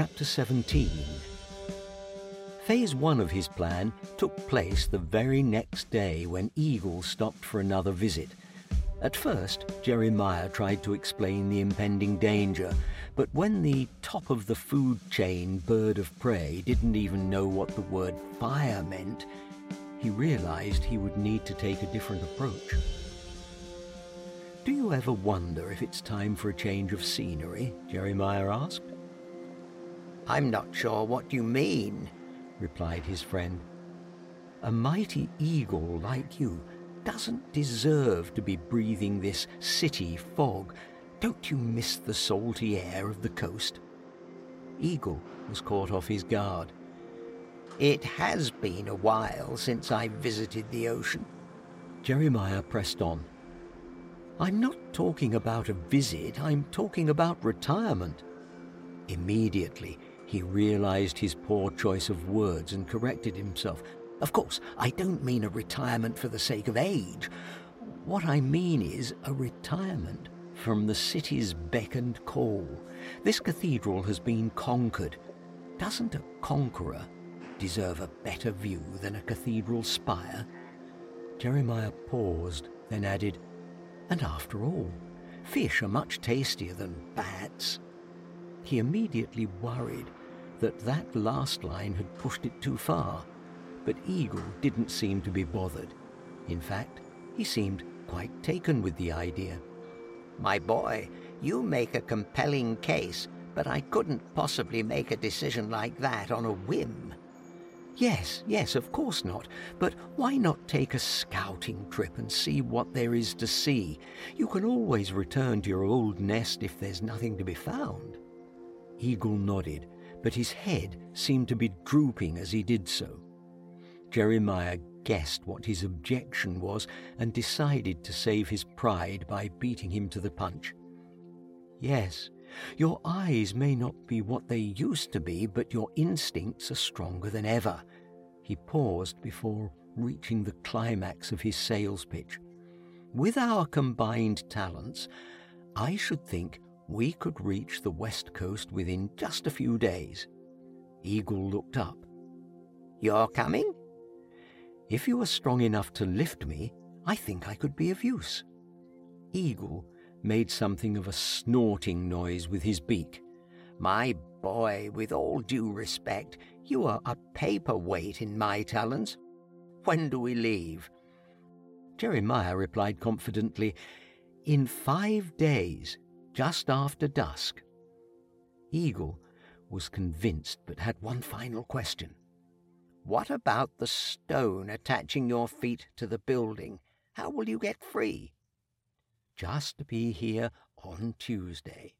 Chapter 17 Phase one of his plan took place the very next day when Eagle stopped for another visit. At first, Jeremiah tried to explain the impending danger, but when the top of the food chain bird of prey didn't even know what the word fire meant, he realized he would need to take a different approach. Do you ever wonder if it's time for a change of scenery? Jeremiah asked. I'm not sure what you mean, replied his friend. A mighty eagle like you doesn't deserve to be breathing this city fog. Don't you miss the salty air of the coast? Eagle was caught off his guard. It has been a while since I visited the ocean. Jeremiah pressed on. I'm not talking about a visit, I'm talking about retirement. Immediately, he realized his poor choice of words and corrected himself. Of course, I don't mean a retirement for the sake of age. What I mean is a retirement from the city's beck and call. This cathedral has been conquered. Doesn't a conqueror deserve a better view than a cathedral spire? Jeremiah paused, then added, And after all, fish are much tastier than bats. He immediately worried that that last line had pushed it too far, but Eagle didn't seem to be bothered. In fact, he seemed quite taken with the idea. My boy, you make a compelling case, but I couldn't possibly make a decision like that on a whim. Yes, yes, of course not. But why not take a scouting trip and see what there is to see? You can always return to your old nest if there's nothing to be found. Eagle nodded but his head seemed to be drooping as he did so. Jeremiah guessed what his objection was and decided to save his pride by beating him to the punch. Yes, your eyes may not be what they used to be, but your instincts are stronger than ever. He paused before reaching the climax of his sales pitch. With our combined talents, I should think we could reach the west coast within just a few days. Eagle looked up. You're coming? If you are strong enough to lift me, I think I could be of use. Eagle made something of a snorting noise with his beak. My boy, with all due respect, you are a paperweight in my talons. When do we leave? Jeremiah replied confidently, In five days just after dusk. Eagle was convinced but had one final question. What about the stone attaching your feet to the building? How will you get free? Just be here on Tuesday.